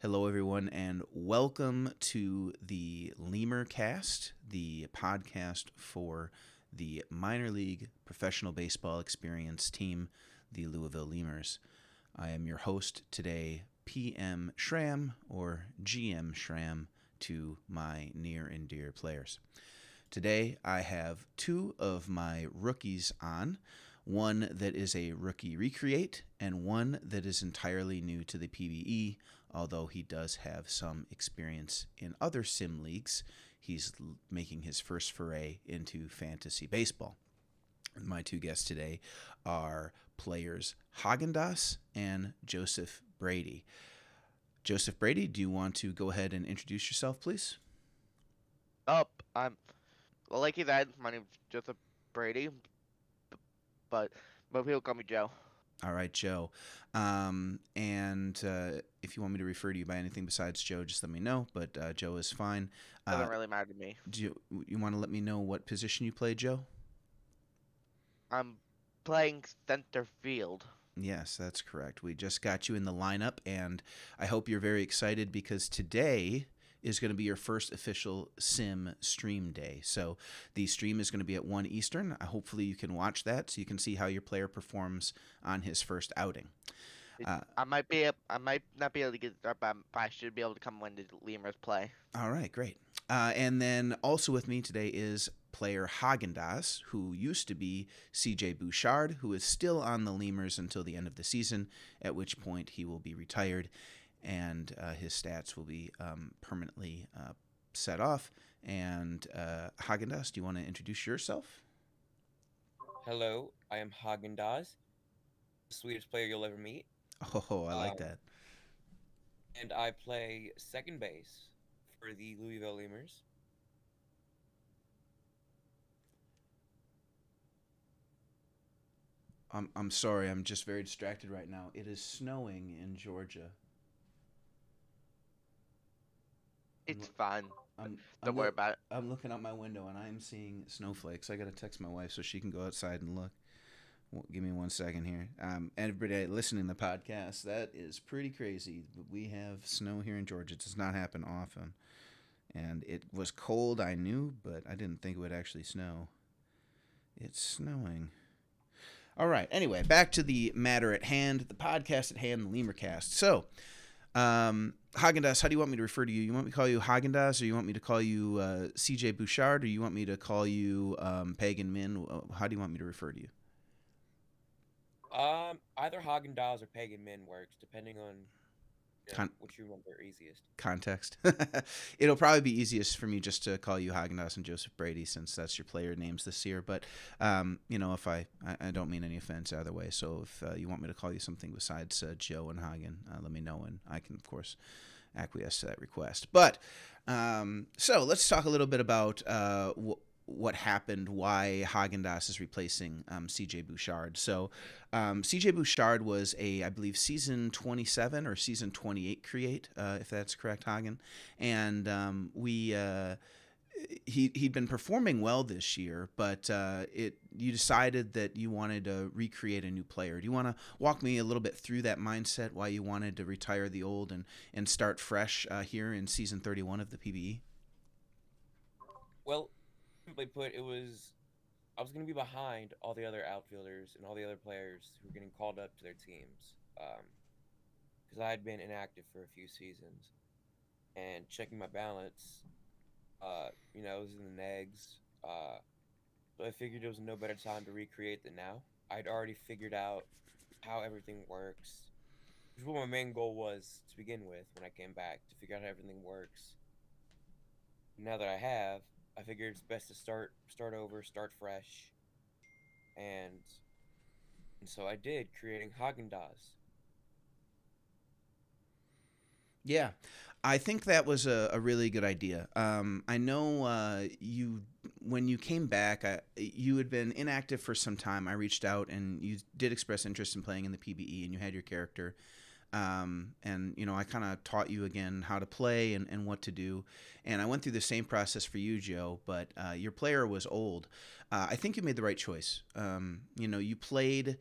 Hello, everyone, and welcome to the Lemurcast, the podcast for the minor league professional baseball experience team, the Louisville Lemurs. I am your host today, PM Shram, or GM Shram, to my near and dear players. Today, I have two of my rookies on one that is a rookie recreate, and one that is entirely new to the PBE, although he does have some experience in other sim leagues. He's making his first foray into fantasy baseball. My two guests today are players Haagen Dazs and Joseph Brady. Joseph Brady, do you want to go ahead and introduce yourself, please? Up, I'm. Well, like he said, my name's Joseph Brady, but but people call me Joe. All right, Joe. Um, and uh, if you want me to refer to you by anything besides Joe, just let me know. But uh, Joe is fine. Doesn't Uh, really matter to me. do you, you want to let me know what position you play, Joe? I'm playing center field. Yes, that's correct. We just got you in the lineup, and I hope you're very excited because today is going to be your first official sim stream day. So the stream is going to be at 1 Eastern. Hopefully, you can watch that so you can see how your player performs on his first outing. Uh, I might be. I might not be able to get there, but I should be able to come when the Lemurs play. All right, great. Uh, and then also with me today is player Haagen Dazs, who used to be CJ Bouchard, who is still on the Lemurs until the end of the season, at which point he will be retired and uh, his stats will be um, permanently uh, set off. And uh, Haagen Dazs, do you want to introduce yourself? Hello, I am Haagen Dazs, the sweetest player you'll ever meet, Oh, I like Um, that. and I play second base for the Louisville Lemurs. I'm, I'm sorry, I'm just very distracted right now. It is snowing in Georgia. It's fine. I'm, Don't I'm worry look- about it. I'm looking out my window and I'm seeing snowflakes. I gotta text my wife so she can go outside and look. Well, give me one second here. Um, everybody listening to the podcast, that is pretty crazy. We have snow here in Georgia. It does not happen often, and it was cold. I knew, but I didn't think it would actually snow. It's snowing. All right. Anyway, back to the matter at hand, the podcast at hand, the Lemurcast. So, um, how do you want me to refer to you? You want me to call you Haagen Dazs, or you want me to call you uh, CJ Bouchard, or you want me to call you um, Pagan Min? How do you want me to refer to you? Um, either Haagen Dazs or Pagan Min works, depending on Con- which you remember easiest. Context. It'll probably be easiest for me just to call you Haagen Dazs and Joseph Brady, since that's your player names this year. But um, you know, if I, I, I don't mean any offense either way. So if uh, you want me to call you something besides uh, Joe and Haagen, uh, let me know, and I can of course acquiesce to that request. But um, so let's talk a little bit about uh, wh- what happened, why Haagen Dazs is replacing um, CJ Bouchard. So um, CJ Bouchard was a, I believe, season 27 or season 28 create, uh, if that's correct, Haagen. And um, we. Uh, he he'd been performing well this year, but uh, it you decided that you wanted to recreate a new player. Do you want to walk me a little bit through that mindset? Why you wanted to retire the old and and start fresh uh, here in season thirty one of the? PBE? Well, simply put, it was I was gonna be behind all the other outfielders and all the other players who were getting called up to their teams, because I had been inactive for a few seasons, and checking my balance, uh, you know, it was in the negs. Uh, so I figured it was no better time to recreate than now. I'd already figured out how everything works, which is what my main goal was to begin with when I came back to figure out how everything works. Now that I have, I figured it's best to start start over, start fresh, and and so I did, creating Haagen Dazs. Yeah, I think that was a, a really good idea. Um, I know uh, you when you came back, I, you had been inactive for some time. I reached out and you did express interest in playing in the PBE, and you had your character. Um, and you know, I kind of taught you again how to play and, and what to do. And I went through the same process for you, Joe. But uh, your player was old. Uh, I think you made the right choice. Um, you know, you played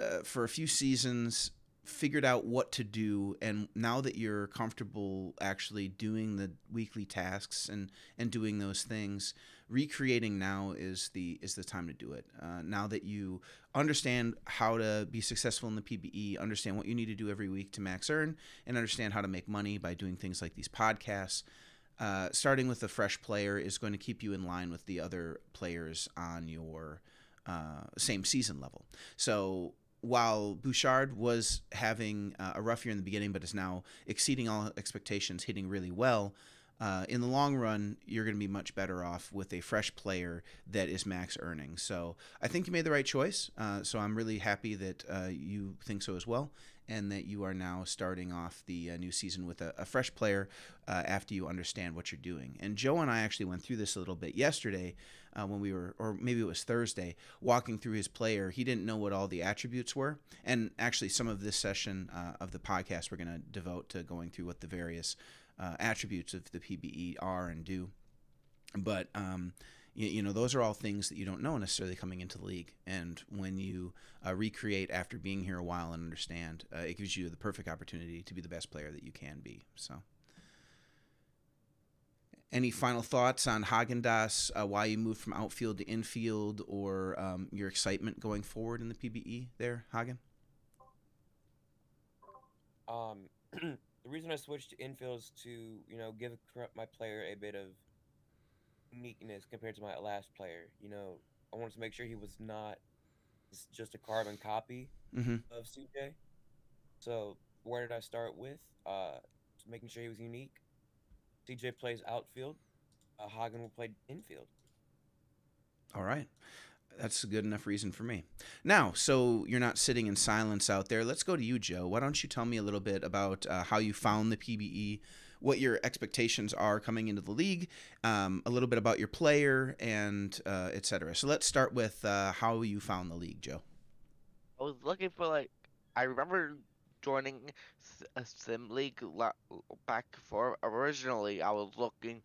uh, for a few seasons figured out what to do and now that you're comfortable actually doing the weekly tasks and and doing those things recreating now is the is the time to do it. Uh, now that you understand how to be successful in the pbe understand what you need to do every week to max earn and understand how to make money by doing things like these podcasts uh, starting with a fresh player is going to keep you in line with the other players on your uh, same season level. So while Bouchard was having uh, a rough year in the beginning, but is now exceeding all expectations, hitting really well, uh, in the long run, you're going to be much better off with a fresh player that is max earning. So I think you made the right choice. Uh, so I'm really happy that uh, you think so as well, and that you are now starting off the uh, new season with a, a fresh player uh, after you understand what you're doing. And Joe and I actually went through this a little bit yesterday uh, when we were, or maybe it was Thursday, walking through his player. He didn't know what all the attributes were. And actually, some of this session of the podcast we're going to devote to going through what the various uh, attributes of the PBE are and do. But um, you, you, know, those are all things that you don't know necessarily coming into the league. And when you uh, recreate after being here a while and understand, uh, it gives you the perfect opportunity to be the best player that you can be. So. Any final thoughts on Haagen uh, why you moved from outfield to infield, or um, your excitement going forward in the PBE there, Haagen? Um, the reason I switched to infield is to you know give my player a bit of uniqueness compared to my last player. You know, I wanted to make sure he was not just a carbon copy mm-hmm. of CJ. So where did I start with? Uh, making sure he was unique. CJ plays outfield. Uh, Haagen will play infield. All right that's a good enough reason for me. Now, so you're not sitting in silence out there. Let's go to you, Joe. Why don't you tell me a little bit about uh, how you found the PBE, what your expectations are coming into the league, um, a little bit about your player, and uh, etc. So let's start with uh, how you found the league, Joe. I was looking for like I remember joining a sim league back for originally I was looking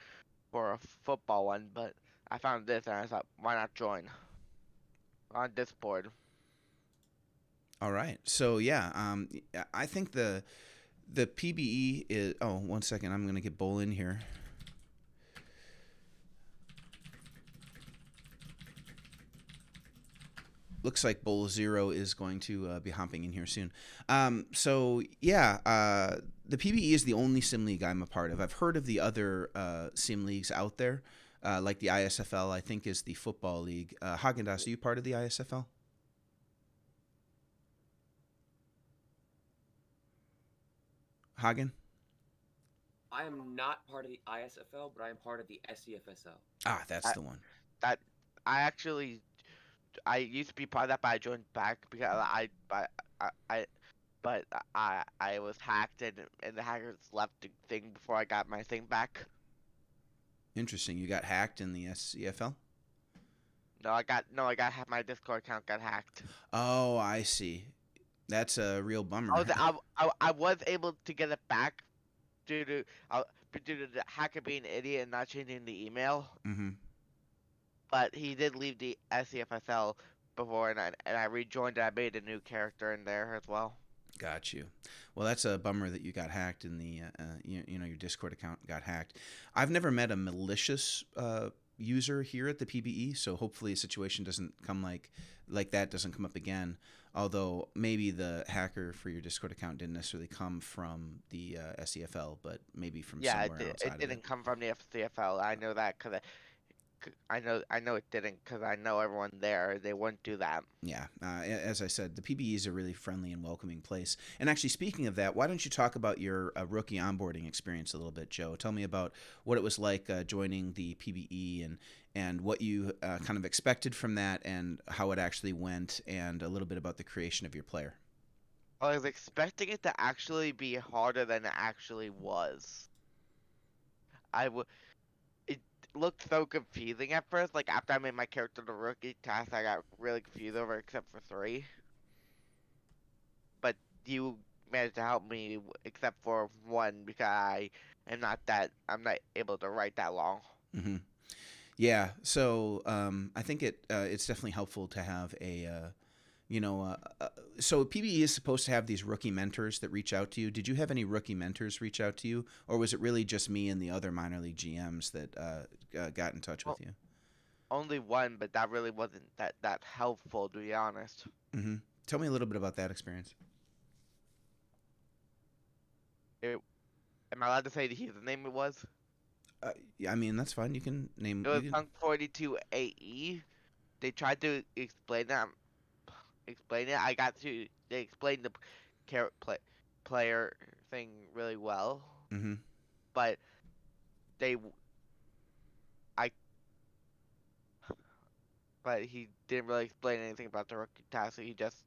for a football one, but I found this and I thought, why not join? On Discord. All right. So yeah, um, I think the the PBE is. Oh, one second. I'm gonna get Bowl in here. Looks like Bowl Zero is going to uh, be hopping in here soon. Um, so yeah, uh, the PBE is the only sim league I'm a part of. I've heard of the other uh, sim leagues out there uh, like the ISFL, I think is the football league. Uh, Haagen-Dazs, are you part of the ISFL? Haagen? I am not part of the ISFL, but I am part of the SCFSL. Ah, that's I, the one. That I actually, I used to be part of that, but I joined back because I, I, I, I but I, I was hacked and and the hackers left the thing before I got my thing back. Interesting. You got hacked in the SCFL? No, I got no. I got my Discord account got hacked. Oh, I see. That's a real bummer. I was, I, I, I was able to get it back due to uh, due to the hacker being an idiot and not changing the email. Mm-hmm. But he did leave the SCFSL before, and I and I rejoined. And I made a new character in there as well. Got you. Well, that's a bummer that you got hacked in the, uh, uh, you, you, know, your Discord account got hacked. I've never met a malicious uh, user here at the PBE, so hopefully a situation doesn't come like like that doesn't come up again. Although maybe the hacker for your Discord account didn't necessarily come from the uh, SCFL, but maybe from yeah, somewhere it, did, outside. it didn't it. come from the SCFL. I know that because I know I know it didn't because I know everyone there. They wouldn't do that. Yeah, uh, as I said, the PBE is a really friendly and welcoming place. And actually, speaking of that, why don't you talk about your uh, rookie onboarding experience a little bit, Joe? Tell me about what it was like uh, joining the PBE and and what you uh, kind of expected from that, and how it actually went, and a little bit about the creation of your player. I was expecting it to actually be harder than it actually was. I would looked so confusing at first. Like after I made my character the rookie task, I got really confused over except for three. But you managed to help me except for one because I am not that I'm not able to write that long. Mm-hmm. Yeah, so um, I think it uh, it's definitely helpful to have a uh, you know, uh, uh, so PBE is supposed to have these rookie mentors that reach out to you. Did you have any rookie mentors reach out to you, or was it really just me and the other minor league GMs that uh, got in touch with you? Only one, but that really wasn't that that helpful to be honest. hmm Tell me a little bit about that experience. Am I allowed to say the name it was? Uh, yeah, I mean that's fine. You can name. It was can- Punk 42 AE. They tried to explain that. Explain it. I got to. They explained the carrot play, player thing really well, Mhm. but they. w- I. But he didn't really explain anything about the rookie test. He just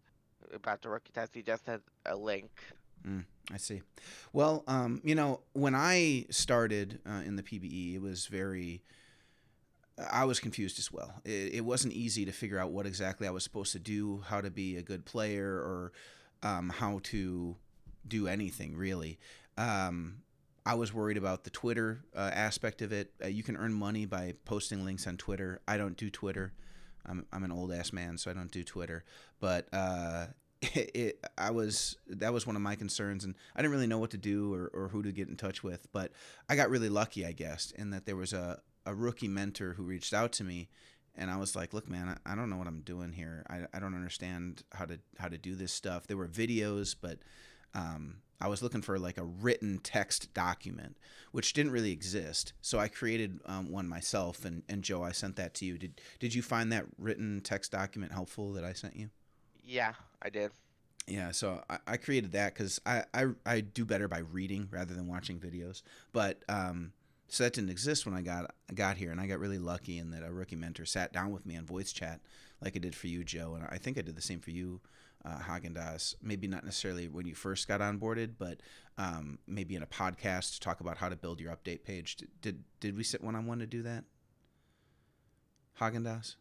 about the rookie test. He just had a link. I see. Well, um, you know, when I started uh, in the PBE, it was very. I was confused as well. It, it wasn't easy to figure out what exactly I was supposed to do, how to be a good player, or um, how to do anything really. Um, I was worried about the Twitter uh, aspect of it. Uh, you can earn money by posting links on Twitter. I don't do Twitter. I'm, I'm an old ass man, so I don't do Twitter. But uh, it, it, I was that was one of my concerns, and I didn't really know what to do or, or who to get in touch with. But I got really lucky, I guess, in that there was a, a rookie mentor who reached out to me, and I was like, "Look, man, I, I don't know what I'm doing here. I, I don't understand how to how to do this stuff." There were videos, but um, I was looking for like a written text document, which didn't really exist. So I created um, one myself, and, and Joe, I sent that to you. Did did you find that written text document helpful that I sent you? Yeah, I did. Yeah, so I, I created that because I, I I do better by reading rather than watching videos. But um, so that didn't exist when I got got here, and I got really lucky in that a rookie mentor sat down with me on voice chat, like I did for you, Joe, and I think I did the same for you, uh, Haagen Dazs. Maybe not necessarily when you first got onboarded, but um, maybe in a podcast to talk about how to build your update page. Did did, did we sit one on one to do that? Haagen Dazs.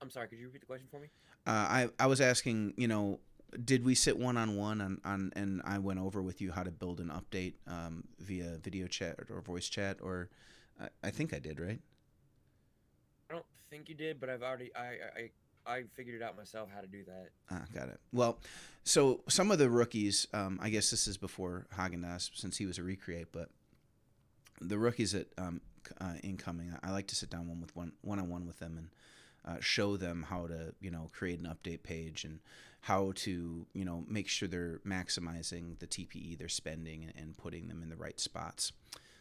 I'm sorry. Could you repeat the question for me? Uh, I I was asking, you know, did we sit one on one on on and I went over with you how to build an update um, via video chat or voice chat or I, I think I did right. I don't think you did, but I've already I I I figured it out myself how to do that. Ah, got it. Well, so some of the rookies, um, I guess this is before Haagen since he was a recreate, but the rookies that um, uh, incoming, I, I like to sit down one with one one on one with them and uh, show them how to you know create an update page and how to you know make sure they're maximizing the TPE they're spending and, and putting them in the right spots.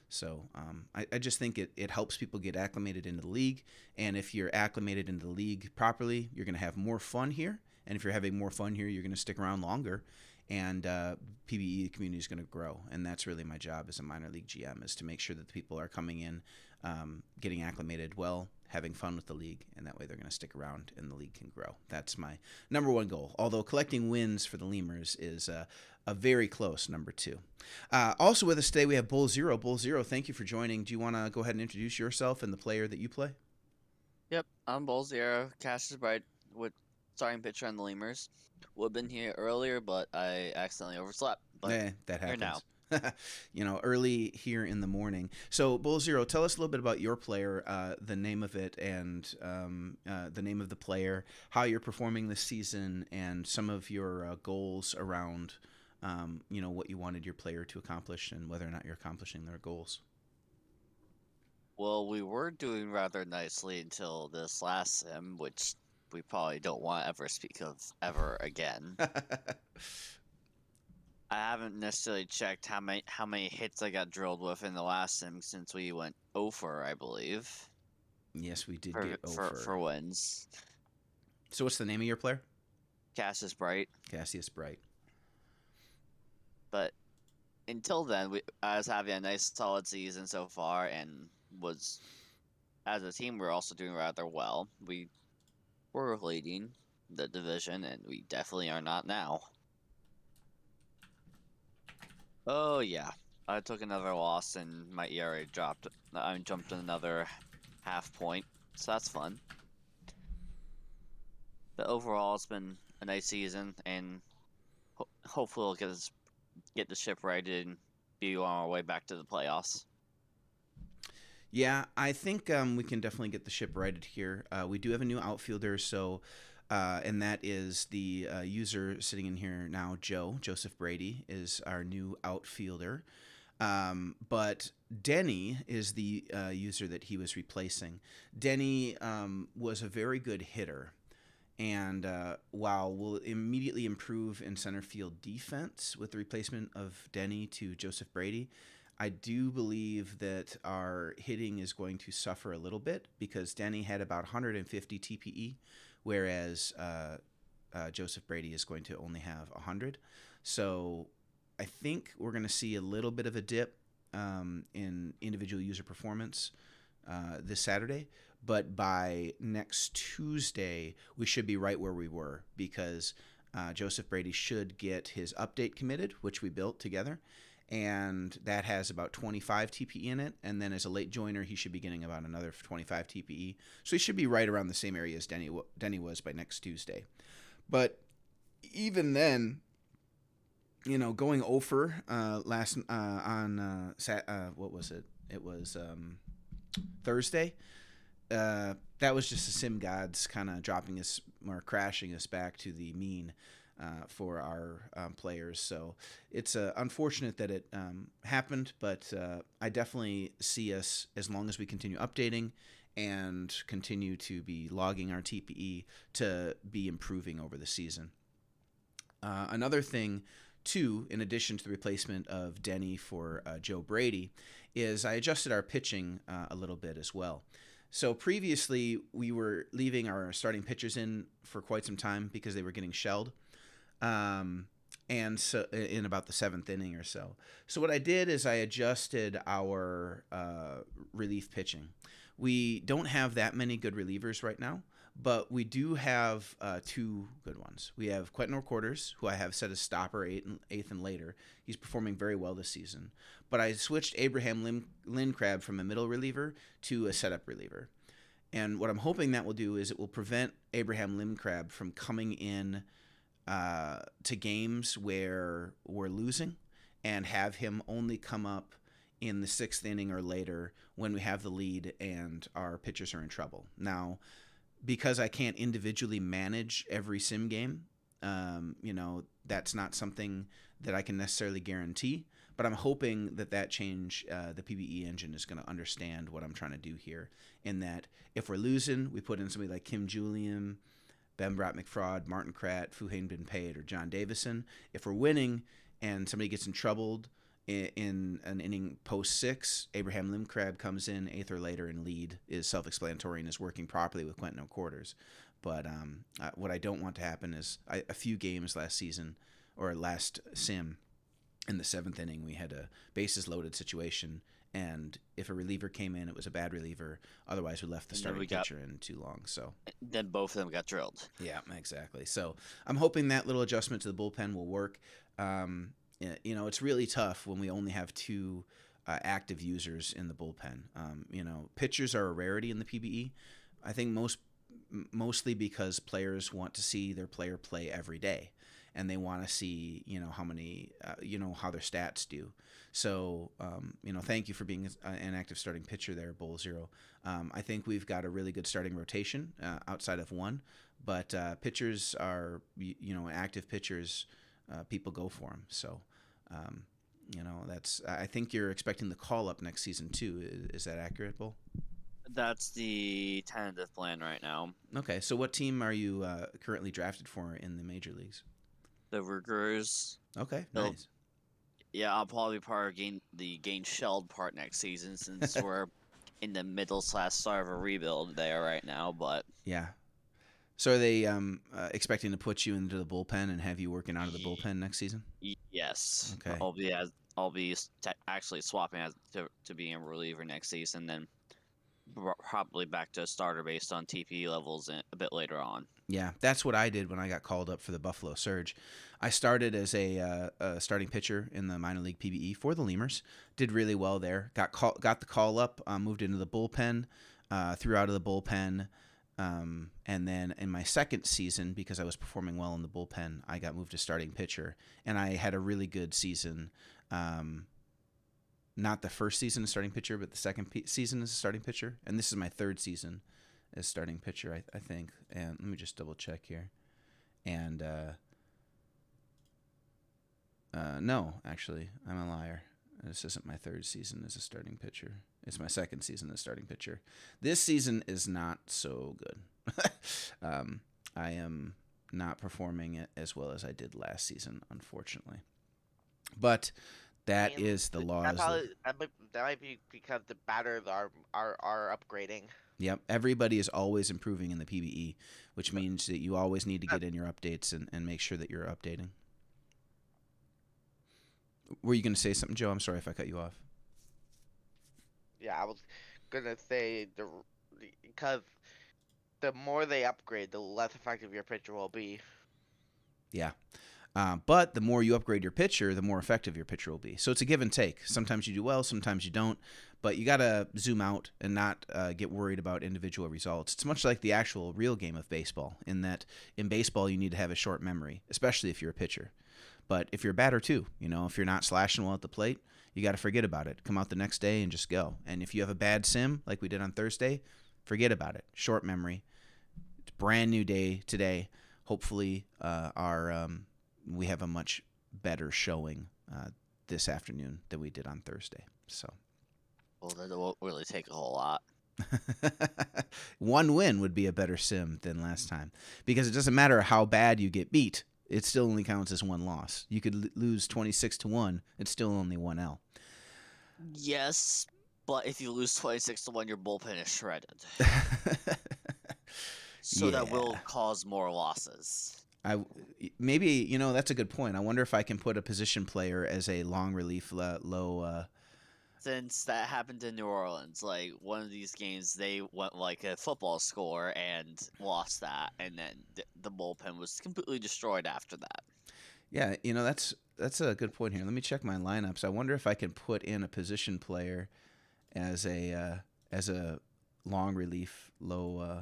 So um, I, I just think it, it helps people get acclimated into the league. And if you're acclimated into the league properly, you're going to have more fun here. And if you're having more fun here, you're going to stick around longer. And uh, PBE community is going to grow. And that's really my job as a minor league GM is to make sure that the people are coming in, um, getting acclimated well, having fun with the league. And that way they're going to stick around and the league can grow. That's my number one goal. Although collecting wins for the Lemurs is uh, a very close number two. Uh, also with us today, we have Bowl Zero. Bowl Zero, thank you for joining. Do you want to go ahead and introduce yourself and the player that you play? Yep, I'm Bowl Zero. Cassius Bright with starting pitcher on the Lemurs. Would have been here earlier, but I accidentally overslept. But eh, that here happens. now. you know, early here in the morning. So, Bowl Zero, tell us a little bit about your player, uh, the name of it, and um, uh, the name of the player, how you're performing this season, and some of your uh, goals around, um, you know, what you wanted your player to accomplish and whether or not you're accomplishing their goals. well, we were doing rather nicely until this last sim, which we probably don't want to ever speak of ever again. I haven't necessarily checked how many how many hits I got drilled with in the last sim since we went over, I believe, yes, we did for get for, over. for wins. So, what's the name of your player? Cassius Bright. Cassius Bright. but until then, we, I was having a nice solid season so far, and was as a team we're also doing rather well. We were leading the division, and we definitely are not now. Oh yeah, I took another loss, and my ERA dropped. I jumped another half point, so that's fun. But overall, it's been a nice season, and ho- hopefully, we'll get us get the ship righted and be on our way back to the playoffs. Yeah, I think um, we can definitely get the ship righted here. Uh, we do have a new outfielder, so uh, and that is the uh, user sitting in here now, Joe Joseph Brady is our new outfielder. Um, but Denny is the uh, user that he was replacing. Denny um, was a very good hitter. And uh, while we'll immediately improve in center field defense with the replacement of Denny to Joseph Brady, I do believe that our hitting is going to suffer a little bit because Denny had about 150 TPE, whereas uh, uh, Joseph Brady is going to only have 100. So I think we're going to see a little bit of a dip um, in individual user performance uh, this Saturday. But by next Tuesday, we should be right where we were because uh, Joseph Brady should get his update committed, which we built together. And that has about 25 TPE in it. And then as a late joiner, he should be getting about another 25 TPE. So he should be right around the same area as Denny, Denny was by next Tuesday. But even then, you know, going over uh, last uh, on uh, sat, uh, what was it? It was um, Thursday. Uh, that was just the sim gods kind of dropping us or crashing us back to the mean uh, for our um, players. So it's uh, unfortunate that it um, happened, but uh, I definitely see us as long as we continue updating and continue to be logging our TPE to be improving over the season. Uh, another thing Two, in addition to the replacement of Denny for uh, Joe Brady, is I adjusted our pitching uh, a little bit as well. So previously, we were leaving our starting pitchers in for quite some time because they were getting shelled. Um, and so in about the seventh inning or so. So what I did is I adjusted our uh, relief pitching. We don't have that many good relievers right now, but we do have uh, two good ones. We have Quentin Quarters, who I have set as stopper eighth and, eighth and later. He's performing very well this season. But I switched Abraham Lim, Lincrab from a middle reliever to a setup reliever. And what I'm hoping that will do is it will prevent Abraham Lincrab from coming in uh, to games where we're losing and have him only come up in the sixth inning or later when we have the lead and our pitchers are in trouble. Now, because I can't individually manage every sim game, um, you know, that's not something that I can necessarily guarantee. But I'm hoping that that change, uh, the PBE engine is going to understand what I'm trying to do here. In that, if we're losing, we put in somebody like Kim Julian, Ben Brat McFraud, Martin Kratt, Fuhain Bin Paid, or John Davison. If we're winning and somebody gets in trouble, in, an inning post six, Abraham Limcrab comes in eighth or later and lead is self-explanatory and is working properly with Quentin Quarters. But um, uh, what I don't want to happen is I, a few games last season or last sim in the seventh inning we had a bases loaded situation and if a reliever came in, it was a bad reliever. Otherwise, we left the starting pitcher got, in too long. So then both of them got drilled. Yeah, exactly. So I'm hoping that little adjustment to the bullpen will work. Um, you know, it's really tough when we only have two uh, active users in the bullpen. Um, you know, pitchers are a rarity in the PBE. I think most mostly because players want to see their player play every day and they want to see you know how many uh, you know how their stats do so um, you know thank you for being an active starting pitcher there bowl zero um, i think we've got a really good starting rotation uh, outside of one but uh, pitchers are you know active pitchers uh, people go for them. So, um, you know, that's. I think you're expecting the call up next season too. Is, is that accurate, Bowl? That's the tentative plan right now. Okay, so what team are you uh, currently drafted for in the major leagues? The Rugers. Okay, They'll, nice. Yeah, I'll probably be part of gain, the gain shelled part next season since we're in the middle slash start of a rebuild there right now. But yeah, so are they um, uh, expecting to put you into the bullpen and have you working out of the bullpen next season? Yes. Okay. I'll be as I'll be actually swapping as to, to being a reliever next season, then probably back to a starter based on TPE levels a bit later on. Yeah, that's what I did when I got called up for the Buffalo Surge. I started as a, uh, a starting pitcher in the minor league PBE for the Lemurs. Did really well there. Got call, got the call up. Uh, moved into the bullpen. Uh, threw out of the bullpen. Um, and then in my second season, because I was performing well in the bullpen, I got moved to starting pitcher, and I had a really good season. Um, not the first season as starting pitcher, but the second season as a starting pitcher, and this is my third season as starting pitcher, I, I think. And let me just double check here. And uh, uh, no, actually, I'm a liar. This isn't my third season as a starting pitcher. It's my second season as starting pitcher. This season is not so good. um, I am not performing as well as I did last season, unfortunately. But that mean, is the That, laws. of- probably, that, might, that might be because the batters are are, are upgrading. Yep. Everybody is always improving in the PBE, which means that you always need to get in your updates and, and make sure that you're updating. Were you going to say something, Joe? I'm sorry if I cut you off. Yeah, I was gonna say the because the more they upgrade, the less effective your pitcher will be. Yeah. Uh, but the more you upgrade your pitcher, the more effective your pitcher will be. So it's a give and take. Sometimes you do well, sometimes you don't. But you got to zoom out and not uh, get worried about individual results. It's much like the actual real game of baseball, in that in baseball, you need to have a short memory, especially if you're a pitcher. But if you're a batter too, you know, if you're not slashing well at the plate, you got to forget about it. Come out the next day and just go. And if you have a bad sim, like we did on Thursday, forget about it. Short memory. It's brand new day today. Hopefully, uh, our um, we have a much better showing uh, this afternoon than we did on Thursday. So Well, that won't really take a whole lot. one win would be a better sim than last time because it doesn't matter how bad you get beat. It still only counts as one loss. You could lose 26 to 1. It's still only 1 L. Yes, but if you lose 26 to 1, your bullpen is shredded. So that will cause more losses. I maybe you know that's a good point. I wonder if I can put a position player as a long relief lo- low uh, Since that happened in New Orleans, like one of these games, they went like a football score and lost that, and then th- the bullpen was completely destroyed after that. Yeah, you know that's that's a good point here. Let me check my lineups. I wonder if I can put in a position player as a uh, as a long relief, low uh,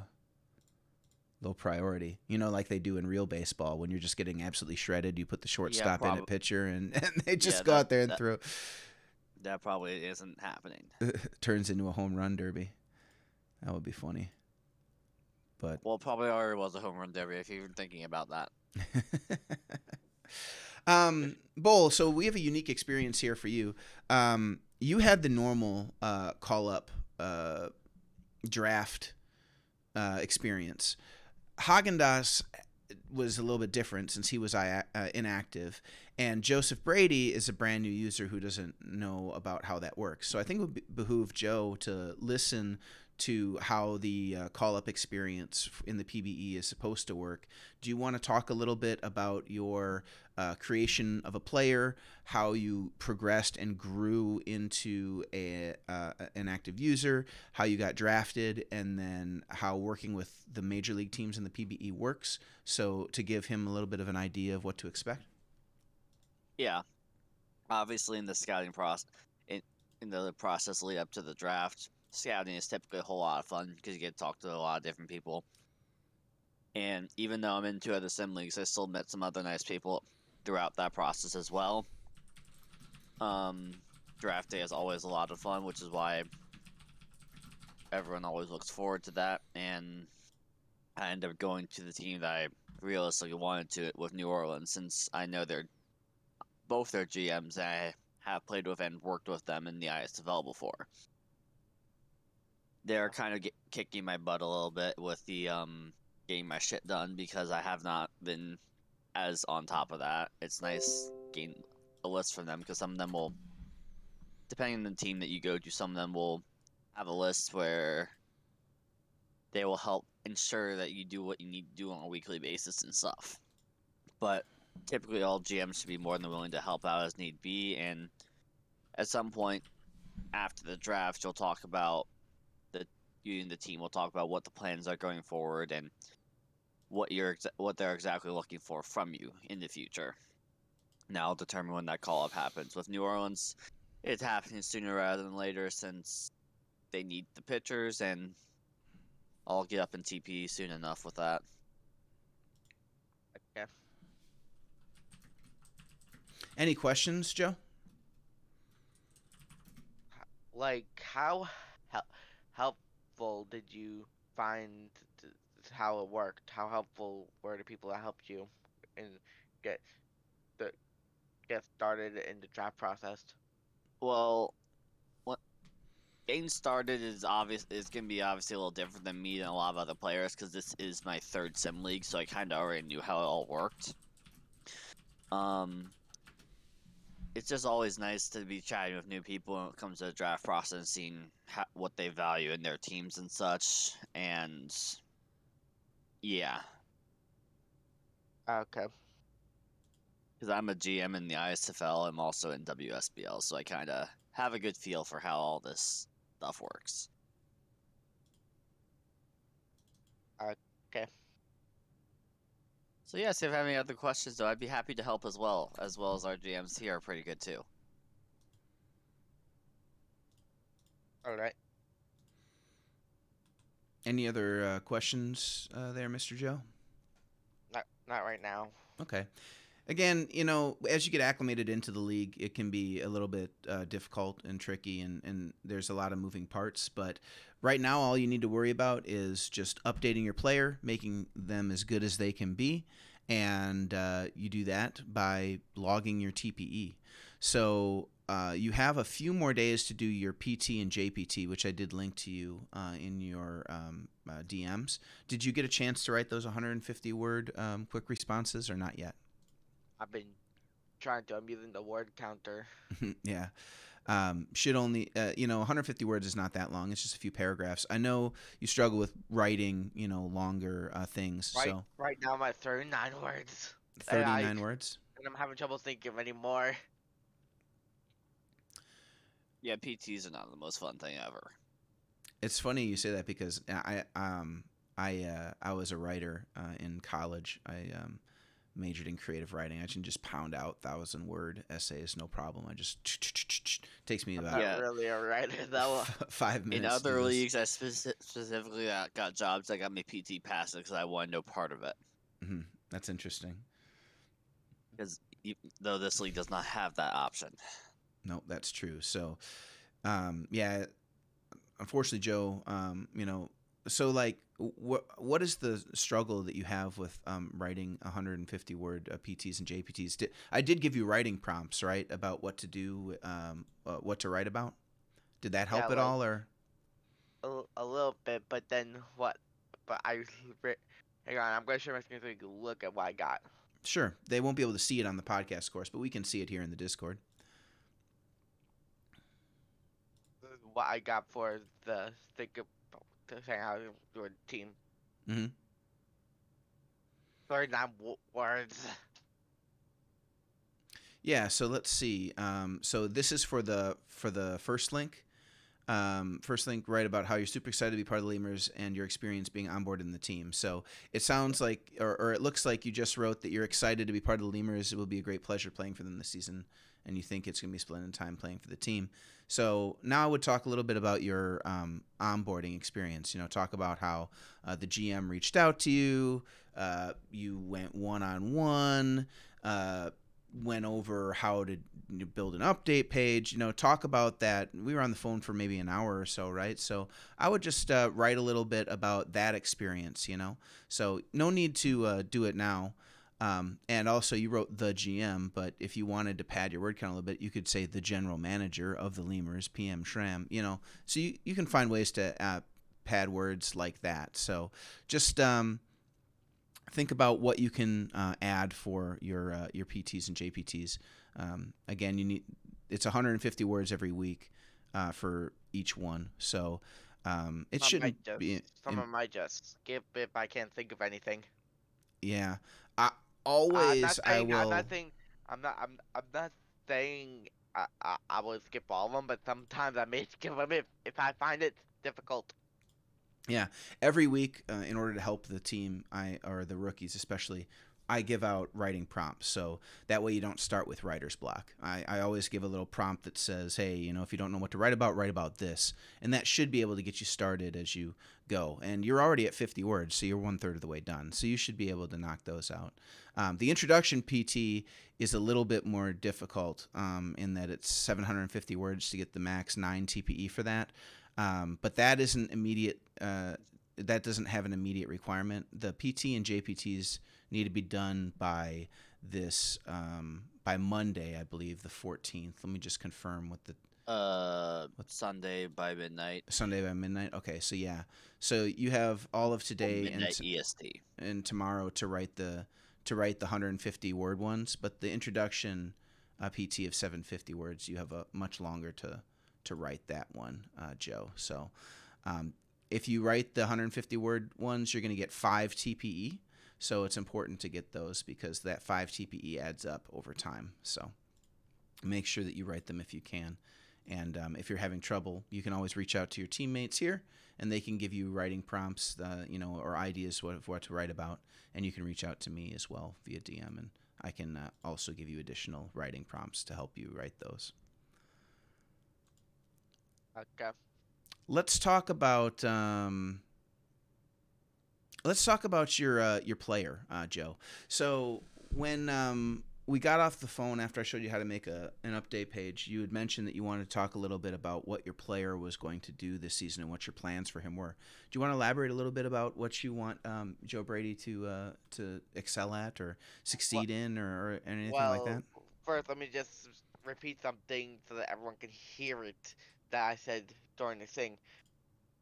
low priority. You know, like they do in real baseball when you're just getting absolutely shredded. You put the shortstop in prob- at pitcher, and, and they just Yeah, go that- out there and that- throw. That probably isn't happening. turns into a home run derby. That would be funny. But Well, probably already was a home run derby if you're thinking about that. um, Bowl, so we have a unique experience here for you. Um, you had the normal uh, call up uh, draft uh, experience. Haagen Dazs was a little bit different since he was uh, inactive, and Joseph Brady is a brand new user who doesn't know about how that works. So I think it would behoove Joe to listen to how the uh, call up experience in the PBE is supposed to work. Do you want to talk a little bit about your uh, creation of a player, how you progressed and grew into a uh, an active user, how you got drafted, and then how working with the major league teams in the PBE works? So to give him a little bit of an idea of what to expect. Yeah. Obviously, in the scouting process, in, in the process lead up to the draft, scouting is typically a whole lot of fun because you get to talk to a lot of different people. And even though I'm in two other sim leagues, I still met some other nice people throughout that process as well. Um, draft day is always a lot of fun, which is why everyone always looks forward to that. And I ended up going to the team that I realistically wanted to with New Orleans, since I know they're both their GMs and I have played with and worked with them in the ISFL before. They're kind of get, kicking my butt a little bit with the um, getting my shit done because I have not been as on top of that. It's nice getting a list from them because some of them will, depending on the team that you go to, some of them will have a list where they will help ensure that you do what you need to do on a weekly basis and stuff. But typically all GMs should be more than willing to help out as need be. And at some point after the draft, you'll talk about you and the team will talk about what the plans are going forward and what you're what they're exactly looking for from you in the future. Now I'll determine when that call up happens. With New Orleans, it's happening sooner rather than later since they need the pitchers, and I'll get up in TP soon enough with that. Okay. Any questions, Joe? like how hel- helpful did you find how it worked? How helpful were the people that helped you and get the get started in the draft process? Well, what getting started is obvious is gonna be obviously a little different than me and a lot of other players because this is my third sim league, so I kind of already knew how it all worked. Um, it's just always nice to be chatting with new people when it comes to the draft process and seeing ha- what they value in their teams and such. And yeah, ah, Okay. because I'm a GM in the ISFL, I'm also in WSBL, so I kind of have a good feel for how all this stuff works. Okay. So yes, if you have any other questions, though, I'd be happy to help as well, as well as our GMs here are pretty good too. All right. Any other uh, questions uh, there, Mr. Joe? Not not right now. Okay. Again, you know, as you get acclimated into the league, it can be a little bit uh, difficult and tricky, and, and there's a lot of moving parts. But right now, all you need to worry about is just updating your player, making them as good as they can be. And uh, you do that by logging your TPE. So uh, you have a few more days to do your PT and JPT, which I did link to you uh, in your um, uh, DMs. Did you get a chance to write those 150 word um, quick responses or not yet? I've been trying to. I'm using the word counter. yeah. Um, should only, uh, you know, 150 words is not that long. It's just a few paragraphs. I know you struggle with writing, you know, longer uh, things. Right. So Right now, I'm at 39 words, Hey, I- 39 words. and I'm having trouble thinking of any more. Yeah, PTs are not the most fun thing ever. It's funny you say that because I, um, I, uh, I was a writer uh, in college. I um, majored in creative writing. I can just pound out thousand word essays, no problem. I just takes me about Yeah. really a writer that though. five minutes. In other leagues, I speci- specifically uh, got jobs that got me PT passes because I wanted no part of it. Mhm. That's interesting. Because though this league does not have that option. No, that's true. So, um, yeah, unfortunately, Joe, um, you know, so like, what what is the struggle that you have with um, writing 150 word uh, PTs and JPTs? Did, I did give you writing prompts, right, about what to do, um, uh, what to write about. Did that help Yeah, at like- all, or a little bit, but then what? But I hang on. I'm going to share my screen so you can look at what I got. sure they won't be able to see it on the podcast course, but we can see it here in the Discord. What I got for the think of to hang out with the team. Mhm. 39 w- words. Yeah, so let's see. Um, so this is for the for the first link. Um, first link, write about how you're super excited to be part of the Lemurs and your experience being on board in the team. So it sounds like, or, or it looks like you just wrote that you're excited to be part of the Lemurs. It will be a great pleasure playing for them this season, and you think it's going to be splendid time playing for the team. So now I would talk a little bit about your um, onboarding experience. You know, talk about how uh, the GM reached out to you, uh, you went one on one went over how to build an update page you know talk about that. We were on the phone for maybe an hour or so right? So i would just uh, write a little bit about that experience you know? So no need to uh, do it now. Um, and also you wrote the gm but if you wanted to pad your word count a little bit you could say the general manager of the lemurs pm shram you know? So you, you can find ways to uh, pad words like that. So just um, think about what you can uh, add for your uh, your PTs and JPTs. Um, again, you need it's 150 words every week uh, for each one, so um, it Some shouldn't just, be. Some im- of might just skip if I can't think of anything. yeah, I always I saying, I'm will. not saying. I'm not. I'm. I'm not saying. I, I, I will skip all of them, but sometimes I may skip them if if I find it difficult. Every week uh, in order to help the team I or the rookies especially I give out writing prompts. So that way you don't start with writer's block. I, I always give a little prompt that says, hey, you know, if you don't know what to write about, write about this. And that should be able to get you started as you go. And you're already at 50 words, so you're one third of the way done. So you should be able to knock those out. Um, the introduction PT is a little bit more difficult um, in that it's 750 words to get the max 9 TPE for that. Um, but that isn't immediate. Uh, that doesn't have an immediate requirement. The PT and JPTs need to be done by this um, by Monday, I believe, the 14th. Let me just confirm what the Uh, Sunday by midnight. Sunday by midnight. Okay, so yeah, so you have all of today and t- EST. and tomorrow to write the to write the 150 word ones, but the introduction uh, PT of 750 words, you have a much longer to to write that one, uh, Joe. So um, if you write the 150 word ones, you're going to get five TPE. So it's important to get those because that five TPE adds up over time. So make sure that you write them if you can. And um, if you're having trouble, you can always reach out to your teammates here, and they can give you writing prompts, uh, you know, or ideas what what to write about. And you can reach out to me as well via DM, and I can uh, also give you additional writing prompts to help you write those. Okay. Let's talk about um, let's talk about your uh, your player, uh, Joe. So when um, we got off the phone after I showed you how to make a an update page, you had mentioned that you wanted to talk a little bit about what your player was going to do this season and what your plans for him were. Do you want to elaborate a little bit about what you want um, Joe Brady to uh, to excel at or succeed in or, or anything well, like that? first, let me just repeat something so that everyone can hear it that I said during the thing.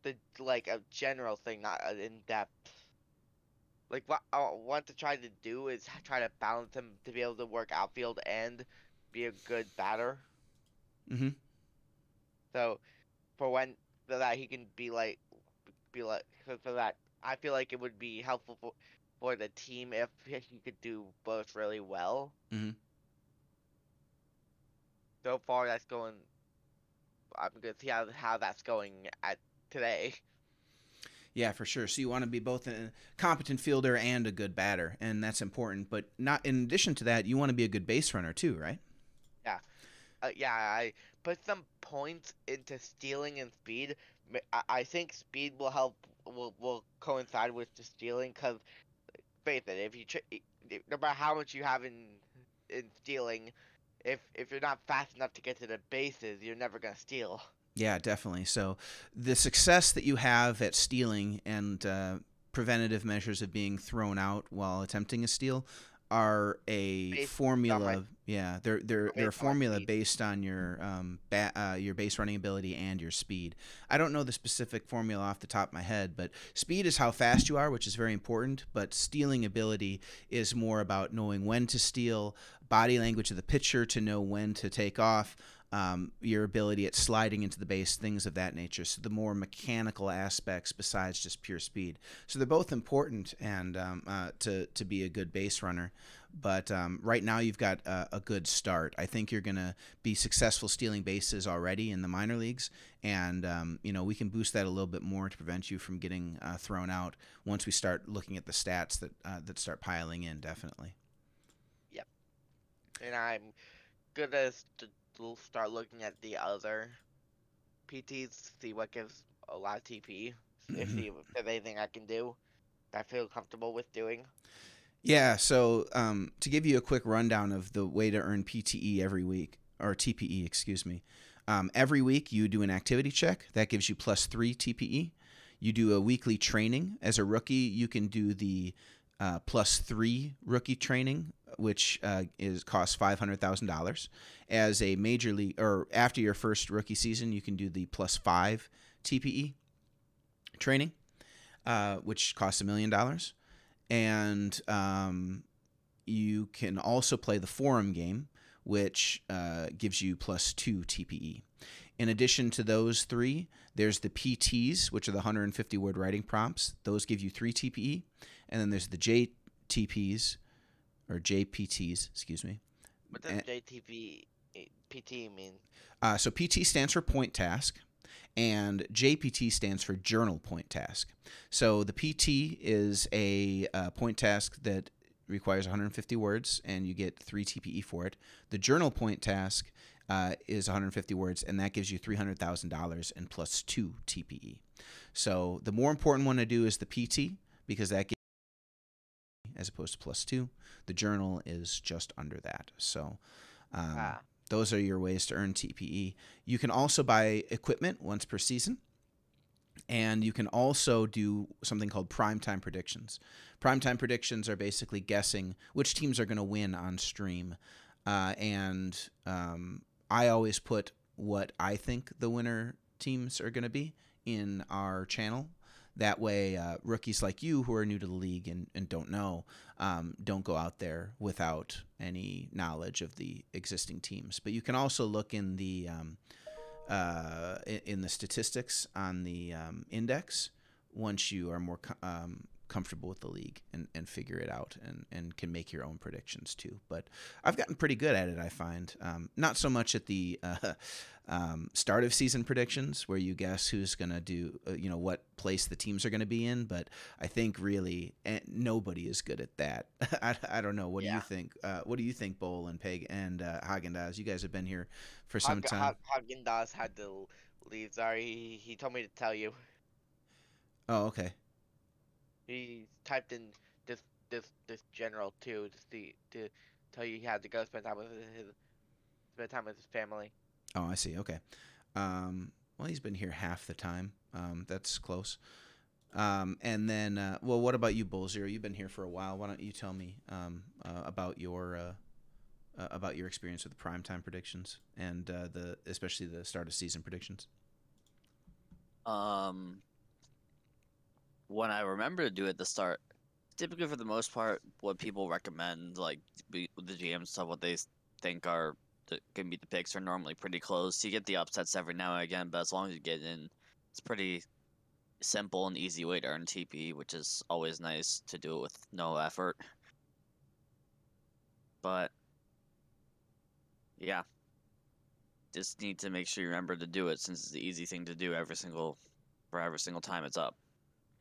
The like a general thing, not in depth. Like what I want to try to do is try to balance him to be able to work outfield and be a good batter. Mm-hmm. So for when so that he can be like be like so for that I feel like it would be helpful for for the team if he could do both really well. Mhm. So far, that's going. I'm gonna see how how that's going at today. Yeah, for sure. So you want to be both a competent fielder and a good batter, and that's important. But not in addition to that, you want to be a good base runner too, right? Uh, yeah, I put some points into stealing and speed. I think speed will help will will coincide with the stealing because, faith it, if you tr- i- i- no matter how much you have in in stealing, if if you're not fast enough to get to the bases, you're never gonna steal. Yeah, definitely. So the success that you have at stealing and uh, preventative measures of being thrown out while attempting a steal are a Based formula. my- yeah, they're they're they're a based on my formula based on your um ba- uh, your base running ability and your speed. I don't know the specific formula off the top of my head, but speed is how fast you are, which is very important. But stealing ability is more about knowing when to steal, body language of the pitcher to know when to take off, um, your ability at sliding into the base, things of that nature. So the more mechanical aspects besides just pure speed. So they're both important and um, uh, to to be a good base runner. But um, right now you've got a, a good start. I think you're going to be successful stealing bases already in the minor leagues, and um, you know we can boost that a little bit more to prevent you from getting uh, thrown out once we start looking at the stats that uh, that start piling in. Definitely. Yep. And I'm gonna start looking at the other PTs, see what gives a lot of TP, if Mhm. see if there's anything I can do that I feel comfortable with doing. Yeah, so um, to give you a quick rundown of the way to earn PTE every week, or TPE, excuse me. Um, every week you do an activity check that gives you plus three TPE. You do a weekly training. As a rookie, you can do the uh, plus three rookie training, which uh, is costs five hundred thousand dollars. As a major league, or after your first rookie season, you can do the plus five TPE training, uh, which costs a million dollars and um, you can also play the forum game, which uh, gives you plus two TPE. In addition to those three, there's the PTs, which are the 150 word writing prompts. Those give you three TPE, and then there's the JTPs or JPTs, excuse me. What does And- JTP eh, PT mean? Uh, so PT stands for point task, and JPT stands for journal point task. So the PT is a uh, point task that requires 150 words, and you get three TPE for it. The journal point task uh, is 150 words, and that gives you $300,000 and plus two TPE. So the more important one to do is the PT because that gives as opposed to plus two. The journal is just under that. So um, Ah. those are your ways to earn TPE. You can also buy equipment once per season. And you can also do something called primetime predictions. Primetime predictions are basically guessing which teams are going to win on stream. Uh, and um, I always put what I think the winner teams are going to be in our channel. That way, uh, rookies like you who are new to the league and, and don't know um, don't go out there without any knowledge of the existing teams. But you can also look in the um, uh, in, the statistics on the um, index once you are more um, comfortable with the league and, and figure it out and, and can make your own predictions too. But I've gotten pretty good at it, I find. Um, not so much at the uh, um, start of season predictions where you guess who's going to do, uh, you know, what place the teams are going to be in. But I think really eh, nobody is good at that. I, I don't know. What do you think? Uh, what do you think, Bowl and Peg and uh, Haagen-Dazs? You guys have been here for some Hag- time. Hag- Haagen-Dazs had to leave. Sorry, he, he told me to tell you. Oh, okay. He typed in this this this general too to see to tell you he had to go spend time with his spend time with his family. Oh, I see. Okay. Um, well, he's been here half the time. Um, that's close. Um, and then, uh, well, what about you, Bowl Zero? You've been here for a while. Why don't you tell me um, uh, about your uh, uh, about your experience with the primetime predictions and uh, the especially the start of season predictions? Um, when I remember to do at the start, typically for the most part, what people recommend, like the GM stuff, what they think are can be the picks are normally pretty close. You get the upsets every now and again, but as long as you get in, it's pretty simple and easy way to earn TP, which is always nice to do it with no effort. But yeah, just need to make sure you remember to do it since it's the easy thing to do every single for every single time it's up.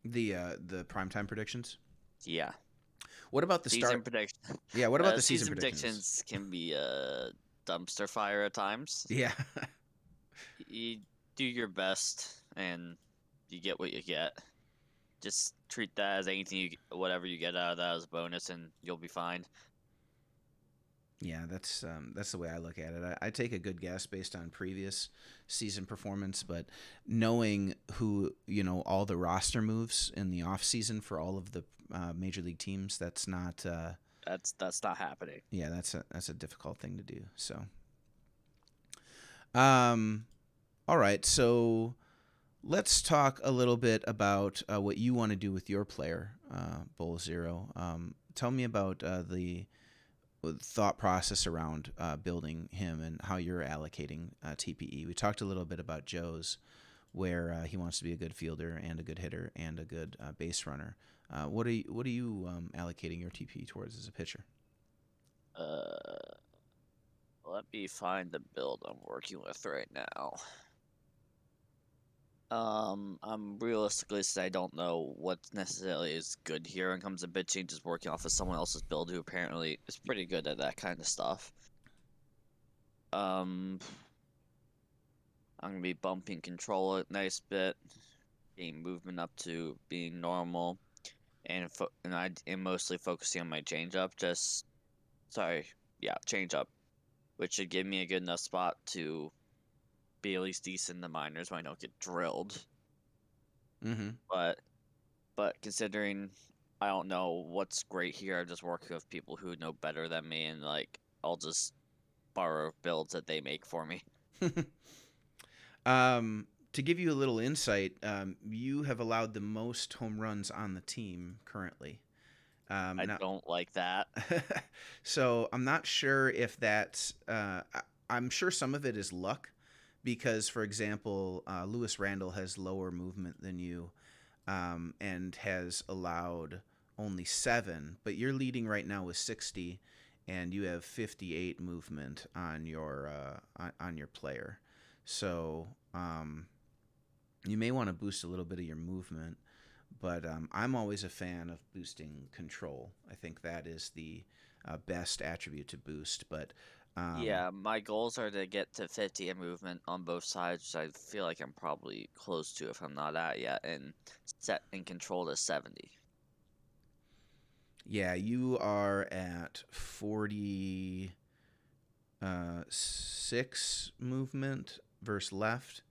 The uh, the primetime predictions. Yeah. What about the season start? prediction. Yeah. What about uh, the season, predictions? can be a dumpster fire at times. Yeah. You do your best and you get what you get. Just treat that as anything you whatever you get out of that as a bonus and you'll be fine. Yeah, that's um, that's the way I look at it. I, I take a good guess based on previous season performance, but knowing who you know all the roster moves in the off season for all of the uh, major league teams, that's not. Uh, That's that's not happening. yeah, that's a that's a difficult thing to do. So, um, all right. So, let's talk a little bit about uh, what you want to do with your player, uh, Bowl Zero. Um, tell me about uh, the thought process around uh, building him and how you're allocating uh, TPE. We talked a little bit about Joe's, where uh, he wants to be a good fielder and a good hitter and a good uh, base runner. Uh, what are you, what are you um, allocating your TPE towards as a pitcher? Uh, let me find the build I'm working with right now. Um, I'm realistically say I don't know what necessarily is good here when it comes to bitching, just working off of someone else's build who apparently is pretty good at that kind of stuff. Um, I'm gonna be bumping control a nice bit, getting movement up to being normal, and and I am mostly focusing on my changeup. Just sorry, yeah, changeup, which should give me a good enough spot to be at least decent in the minors when I don't get drilled. Mm-hmm. But but considering I don't know what's great here, I'm just working with people who know better than me, and like I'll just borrow builds that they make for me. um, to give you a little insight, um, you have allowed the most home runs on the team currently. Um, I now- don't like that. so I'm not sure if that's. Uh, I'm sure some of it is luck, because for example, uh, Lewis Randall has lower movement than you, um, and has allowed only seven. But you're leading right now with 60, and you have 58 movement on your uh, on, your player. So um, you may want to boost a little bit of your movement. but um, I'm always a fan of boosting control. I think that is the uh, best attribute to boost. But um, yeah, my goals are to get to 50 in movement on both sides, which I feel like I'm probably close to if I'm not at yet, and set and control to 70. Yeah, you are at 40 uh, six movement versus left.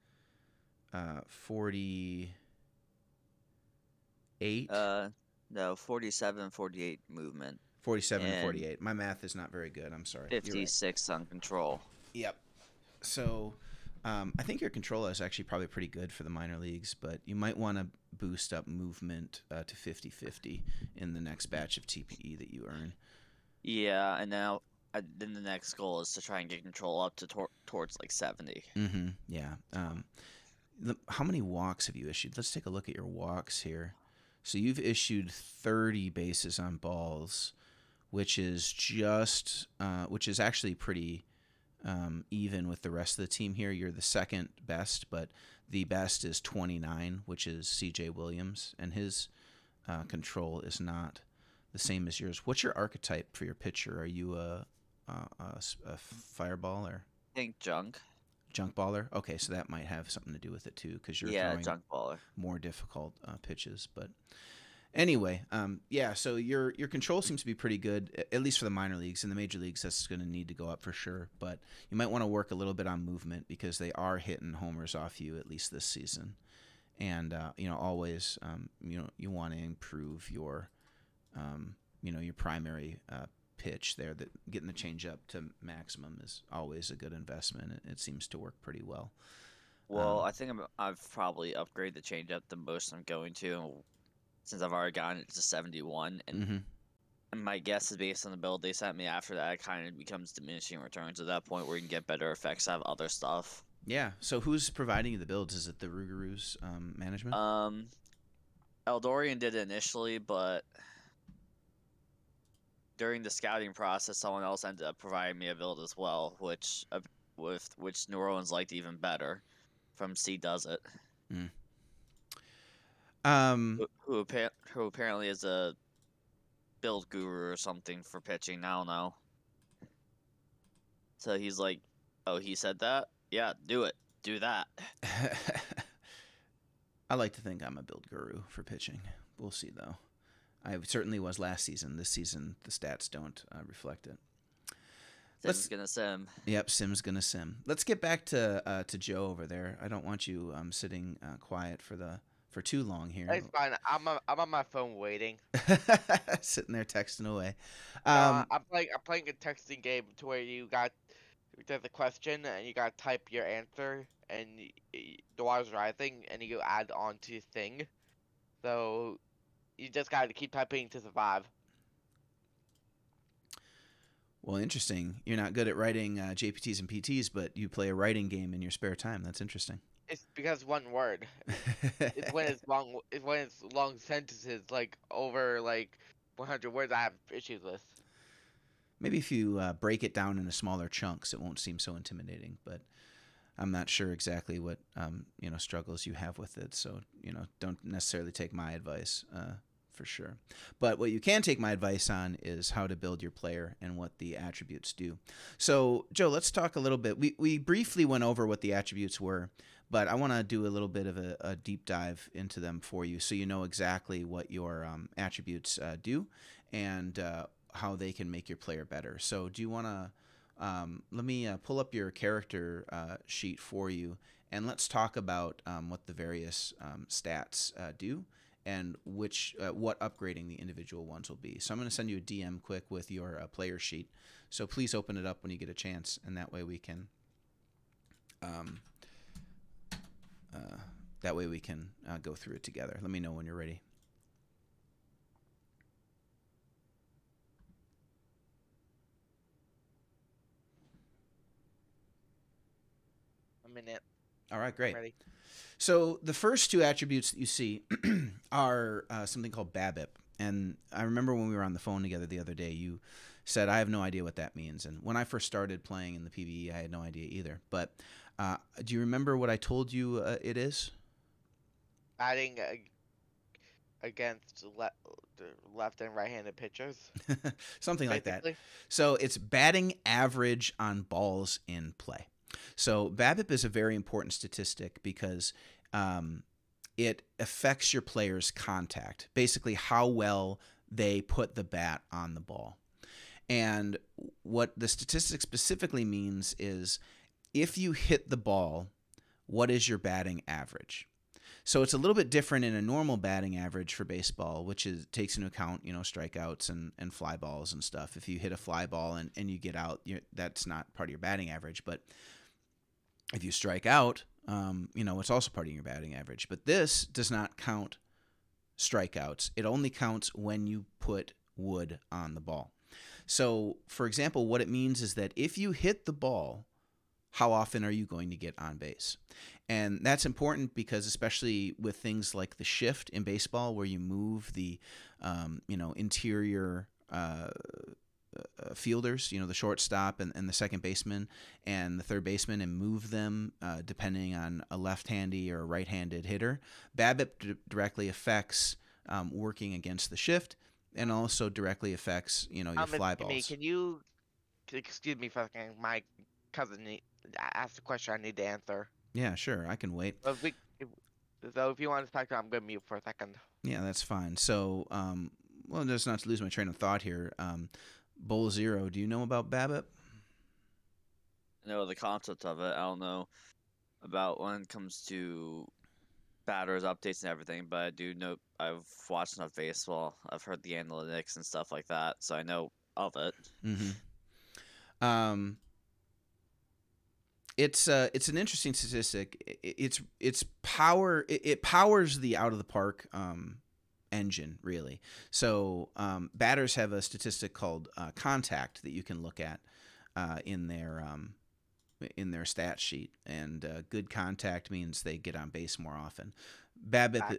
Uh, 48. Uh, no, 47, 48 movement, 47 and and 48. My math is not very good. I'm sorry. You're right. 56 on control. Yep. So um, I think your control is actually probably pretty good for the minor leagues, but you might want to boost up movement uh, to 50 50 in the next batch of TPE that you earn. Yeah, and now uh, then the next goal is to try and get control up to tor- towards like 70. Mm-hmm. Yeah. Um, the, how many walks have you issued? Let's take a look at your walks here. So you've issued 30 bases on balls, which is just, uh, which is actually pretty um, even with the rest of the team here. You're the second best, but the best is 29, which is CJ Williams, and his uh, control is not the same as yours. What's your archetype for your pitcher? Are you a fireball or I think junk. junk baller? Okay, so that might have something to do with it too, because you're yeah, throwing junk baller. more difficult uh, pitches. But anyway, um, yeah. So your your control seems to be pretty good, at least for the minor leagues. In the major leagues, that's going to need to go up for sure. But you might want to work a little bit on movement because they are hitting homers off you at least this season. And uh, you know, always, um, you know, you want to improve your, um, you know, your primary uh, pitch there. That getting the change up to maximum is always a good investment. It, it seems to work pretty well. Well, Um, I think I'm, I've probably upgraded the changeup the most I'm going to, since I've already gotten it to 71. And, hmm and my guess is based on the build they sent me after that, it kind of becomes diminishing returns at that point where you can get better effects out of other stuff. Yeah. So who's providing you the builds? Is it the Rougarous um, management? Um, Eldorian did it initially, but during the scouting process, someone else ended up providing me a build as well, which uh, with which New Orleans liked even better. From C does it, um, who who, who apparently is a build guru or something for pitching. I don't know. So he's like, "Oh, he said that? Yeah, do it. Do that." I like to think I'm a build guru for pitching. We'll see though. I certainly was last season. This season, the stats don't uh, reflect it. Let's- gonna sim. Yep, Sim's gonna sim. Let's get back to uh, to Joe over there. I don't want you um, sitting uh, quiet for the for too long here. It's fine. I'm on, I'm on my phone waiting. Sitting there texting away. Uh, Um, I'm playing I'm playing a texting game to where you got there's a question and you gotta type your answer and the water's rising and you add on to your thing. So you just gotta keep typing to survive. well, interesting. You're not good at writing uh, JPTs and PTs, but you play a writing game in your spare time. That's interesting. It's because one word. It's when it's long. It's when it's long sentences, like over like 100 words. I have issues with. Maybe if you uh, break it down into smaller chunks, it won't seem so intimidating. But I'm not sure exactly what um, you know struggles you have with it. So you know, don't necessarily take my advice uh, for sure. But what you can take my advice on is how to build your player and what the attributes do. So Joe, let's talk a little bit. We we briefly went over what the attributes were, but I want to do a little bit of a, a deep dive into them for you, so you know exactly what your um, attributes uh, do and uh, how they can make your player better. So, do you want to um, let me uh, pull up your character uh, sheet for you, and let's talk about um, what the various um, stats uh, do and which uh, what upgrading the individual ones will be. So, I'm going to send you a DM quick with your player sheet. So, please open it up when you get a chance, and that way we can. Um, uh, that way we can uh, go through it together. Let me know when you're ready. A minute. All right, great. Ready? So the first two attributes that you see are uh, something called BABIP, and I remember when we were on the phone together the other day, you said I have no idea what that means. And when I first started playing in the PBE, I had no idea either. But uh, do you remember what I told you uh, it is? Adding a against le- left and right-handed pitchers. Something like that. So it's batting average on balls in play. So BABIP is a very important statistic because um, it affects your player's contact, basically how well they put the bat on the ball. And what the statistic specifically means is if you hit the ball, what is your batting average? So it's a little bit different in a normal batting average for baseball, which is takes into account you know strikeouts and, and fly balls and stuff. If you hit a fly ball and, and you get out, that's not part of your batting average. But if you strike out, um, you know it's also part of your batting average. But this does not count strikeouts. It only counts when you put wood on the ball. So, for example, what it means is that if you hit the ball, how often are you going to get on base? And that's important because, especially with things like the shift in baseball, where you move the, um, you know, interior uh, uh, fielders, you know, the shortstop and, and the second baseman and the third baseman, and move them uh, depending on a left-handy or a right-handed hitter. BABIP d- directly affects um, working against the shift, and also directly affects, you know, your Um, fly balls. can you excuse me for? My cousin need, a- asked a question I need to answer. Yeah, sure, I can wait. So if, we, if, so if you want to talk to, I'm gonna mute for a second. Yeah, that's fine. So, um, well, just not to lose my train of thought here. Um, Bowl Zero, do you know about BABIP? I know the concept of it. I don't know about when it comes to batters, updates, and everything, but I do know I've watched enough baseball. I've heard the analytics and stuff like that, so I know of it. Mm-hmm. Um, it's uh, it's an interesting statistic. I- i- It's it's power. It, it powers the out of the park um, engine really. So um, batters have a statistic called uh, contact that you can look at uh, in their um, in their stat sheet, and uh, good contact means they get on base more often. BABIP. Back.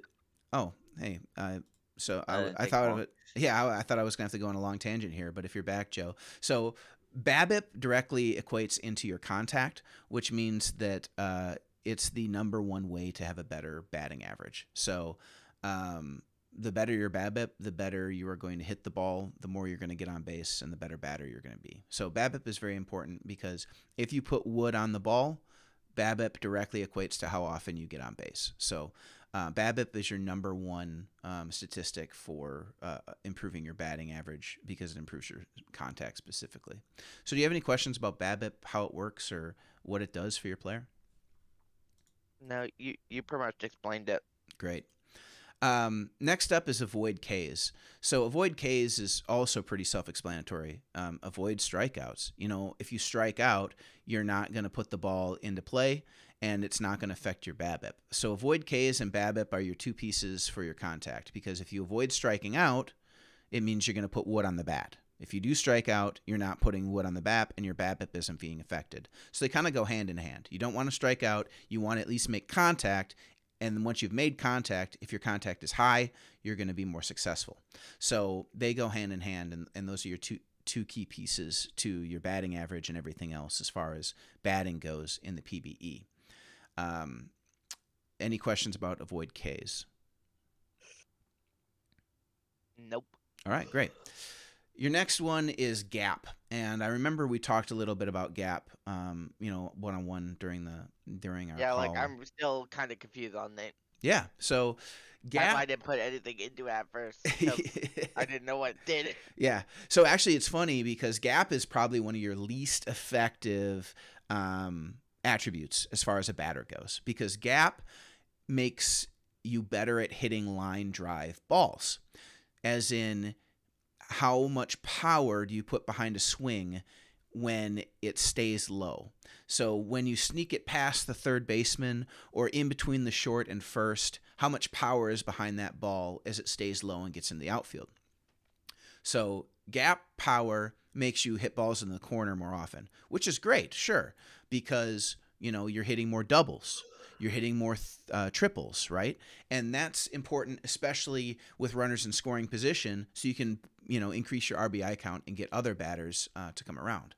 Oh, hey. Uh, so I I, I thought of it. Yeah, I, I thought I was going to have to go on a long tangent here, but if you're back, Joe. So BABIP directly equates into your contact, which means that uh, it's the number one way to have a better batting average. So um, the better your BABIP, the better you are going to hit the ball, the more you're going to get on base, and the better batter you're going to be. So BABIP is very important because if you put wood on the ball, BABIP directly equates to how often you get on base. So uh, BABIP is your number one um, statistic for uh, improving your batting average because it improves your contact specifically. So, do you have any questions about BABIP, how it works, or what it does for your player? No, you you pretty much explained it. Great. Um, next up is avoid Ks. So avoid Ks is also pretty self-explanatory. Um, avoid strikeouts. You know, if you strike out, you're not going to put the ball into play, and it's not going to affect your BABIP. So avoid Ks and BABIP are your two pieces for your contact because if you avoid striking out, it means you're going to put wood on the bat. If you do strike out, you're not putting wood on the BAP, and your BABIP isn't being affected. So they kind of go hand in hand. You don't want to strike out. You want to at least make contact, and once you've made contact, if your contact is high, you're going to be more successful. So they go hand in hand, and, and those are your two two key pieces to your batting average and everything else as far as batting goes in the PBE. Um, any questions about avoid Ks? Nope. All right, great. Your next one is gap, and I remember we talked a little bit about gap, um, you know, one on one during the during our Yeah, call. like I'm still kind of confused on it. yeah. So gap. why I didn't put anything into it at first. 'cause I didn't know what it did. Yeah. So actually, it's funny because gap is probably one of your least effective um, attributes as far as a batter goes because gap makes you better at hitting line drive balls, as in how much power do you put behind a swing when it stays low. So when you sneak it past the third baseman or in between the short and first, how much power is behind that ball as it stays low and gets in the outfield. So gap power makes you hit balls in the corner more often, which is great, sure, because you know you're hitting more doubles, you're hitting more uh, triples, right? And that's important, especially with runners in scoring position, so you can you know increase your RBI count and get other batters uh, to come around.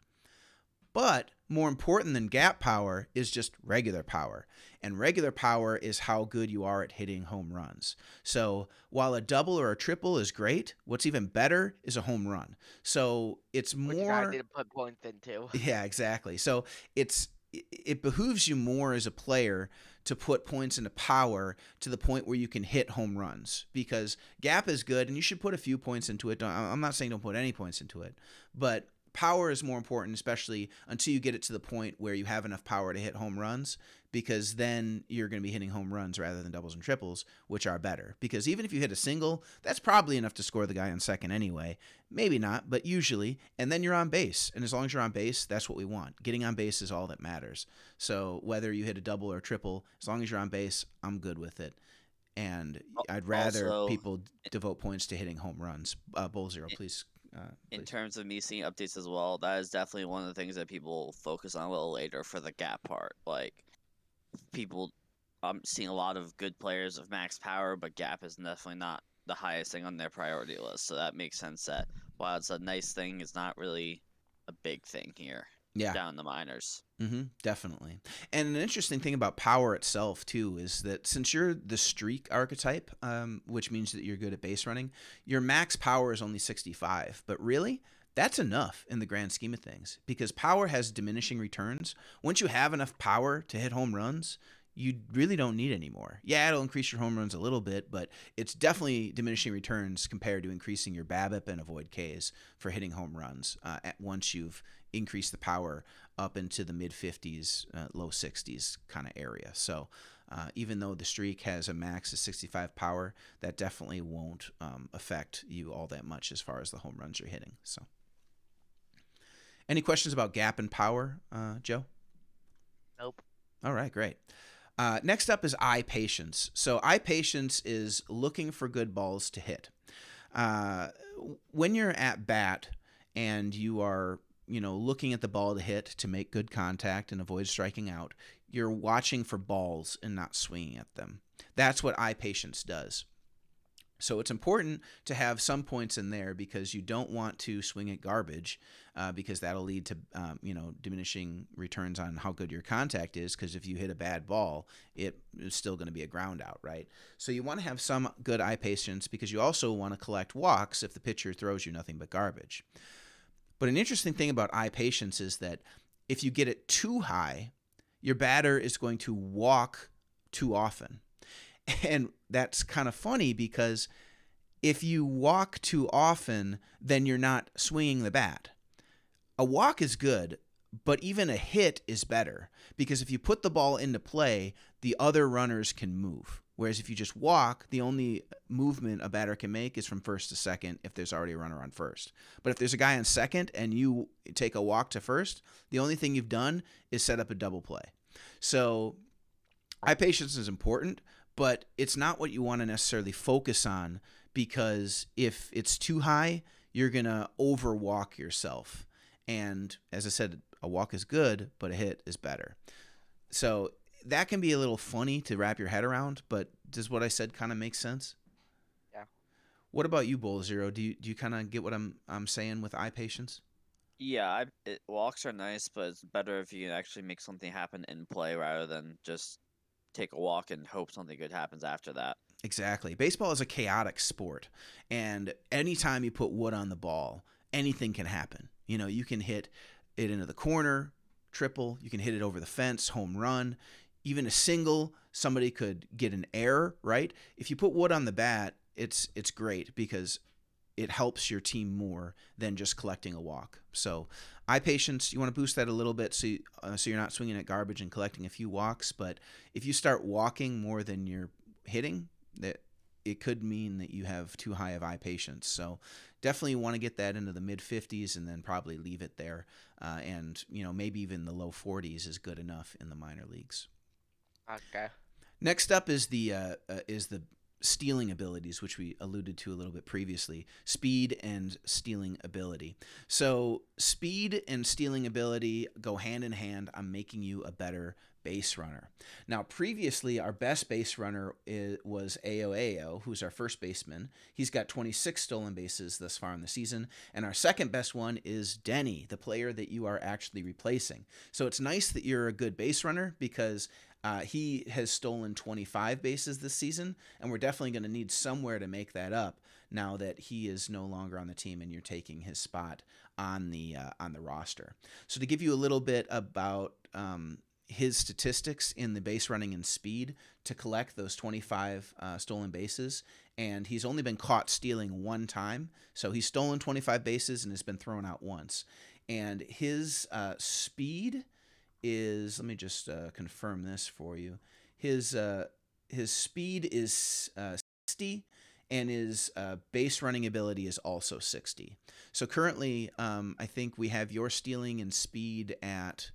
But more important than gap power is just regular power. And regular power is how good you are at hitting home runs. So while a double or a triple is great, what's even better is a home run. So it's more. Which I didn't put points into. Yeah, exactly. So it's it- it behooves you more as a player to put points into power to the point where you can hit home runs because gap is good and you should put a few points into it. I'm not saying don't put any points into it, but power is more important, especially until you get it to the point where you have enough power to hit home runs because then you're going to be hitting home runs rather than doubles and triples, which are better. Because even if you hit a single, that's probably enough to score the guy on second anyway. Maybe not, but usually. And then you're on base. And as long as you're on base, that's what we want. Getting on base is all that matters. So whether you hit a double or a triple, as long as you're on base, I'm good with it. And I'd rather also- people devote points to hitting home runs. Uh, Bowl Zero, please. Uh, In terms of me seeing updates as well, that is definitely one of the things that people focus on a little later for the gap part. Like people, I'm seeing a lot of good players of max power, but gap is definitely not the highest thing on their priority list. So that makes sense that while it's a nice thing, it's not really a big thing here yeah. down the minors. Mm-hmm, definitely. And an interesting thing about power itself too is that since you're the streak archetype, um, which means that you're good at base running, your max power is only 65. But really, that's enough in the grand scheme of things because power has diminishing returns. Once you have enough power to hit home runs, you really don't need any more. Yeah, it'll increase your home runs a little bit, but it's definitely diminishing returns compared to increasing your BABIP and avoid Ks for hitting home runs uh, once you've increased the power up into the mid 50s, uh, low 60s kind of area. So uh, even though the streak has a max of 65 power, that definitely won't um, affect you all that much as far as the home runs you're hitting. So, any questions about gap and power, uh, Joe? Nope. All right, great. Uh, next up is eye patience. So, eye patience is looking for good balls to hit. Uh, when you're at bat and you are, you know, looking at the ball to hit to make good contact and avoid striking out, you're watching for balls and not swinging at them. That's what eye patience does. So it's important to have some points in there because you don't want to swing at garbage, uh, because that'll lead to um, you know diminishing returns on how good your contact is. Because if you hit a bad ball, it is still going to be a ground out, right? So you want to have some good eye patience because you also want to collect walks if the pitcher throws you nothing but garbage. But an interesting thing about eye patience is that if you get it too high, your batter is going to walk too often. And that's kind of funny because if you walk too often, then you're not swinging the bat. A walk is good, but even a hit is better because if you put the ball into play, the other runners can move. Whereas if you just walk, the only movement a batter can make is from first to second if there's already a runner on first. But if there's a guy on second and you take a walk to first, the only thing you've done is set up a double play. So eye patience is important, but it's not what you want to necessarily focus on because if it's too high, you're going to overwalk yourself. And as I said, a walk is good, but a hit is better. So that can be a little funny to wrap your head around, but does what I said kind of make sense? Yeah. What about you, Bowl Zero? Do you do you kind of get what I'm I'm saying with eye patience? Yeah, I, it, walks are nice, but it's better if you actually make something happen in play rather than just take a walk and hope something good happens after that. Exactly. Baseball is a chaotic sport, and anytime you put wood on the ball, anything can happen. You know, you can hit it into the corner, triple, you can hit it over the fence, home run, even a single, somebody could get an error, right? If you put wood on the bat, it's it's great because it helps your team more than just collecting a walk. So, eye patience, you want to boost that a little bit so you, uh, so you're not swinging at garbage and collecting a few walks, but if you start walking more than you're hitting, that it could mean that you have too high of eye patience. So definitely want to get that into the mid 50s and then probably leave it there. Uh, and you know maybe even the low 40s is good enough in the minor leagues. Okay. Next up is the uh, uh, is the stealing abilities, which we alluded to a little bit previously. Speed and stealing ability. So speed and stealing ability go hand in hand on making you a better base runner. Now, previously, our best base runner is, was Aoao, who's our first baseman. He's got 26 stolen bases thus far in the season. And our second best one is Denny, the player that you are actually replacing. So it's nice that you're a good base runner because uh, he has stolen 25 bases this season, and we're definitely going to need somewhere to make that up now that he is no longer on the team and you're taking his spot on the uh, on the roster. So to give you a little bit about um, his statistics in the base running and speed to collect those 25 uh, stolen bases, and he's only been caught stealing one time. So he's stolen 25 bases and has been thrown out once. And his uh, speed is let me just uh, confirm this for you. His uh, his speed is uh, 60 and his uh, base running ability is also 60. So currently, um, I think we have your stealing and speed at.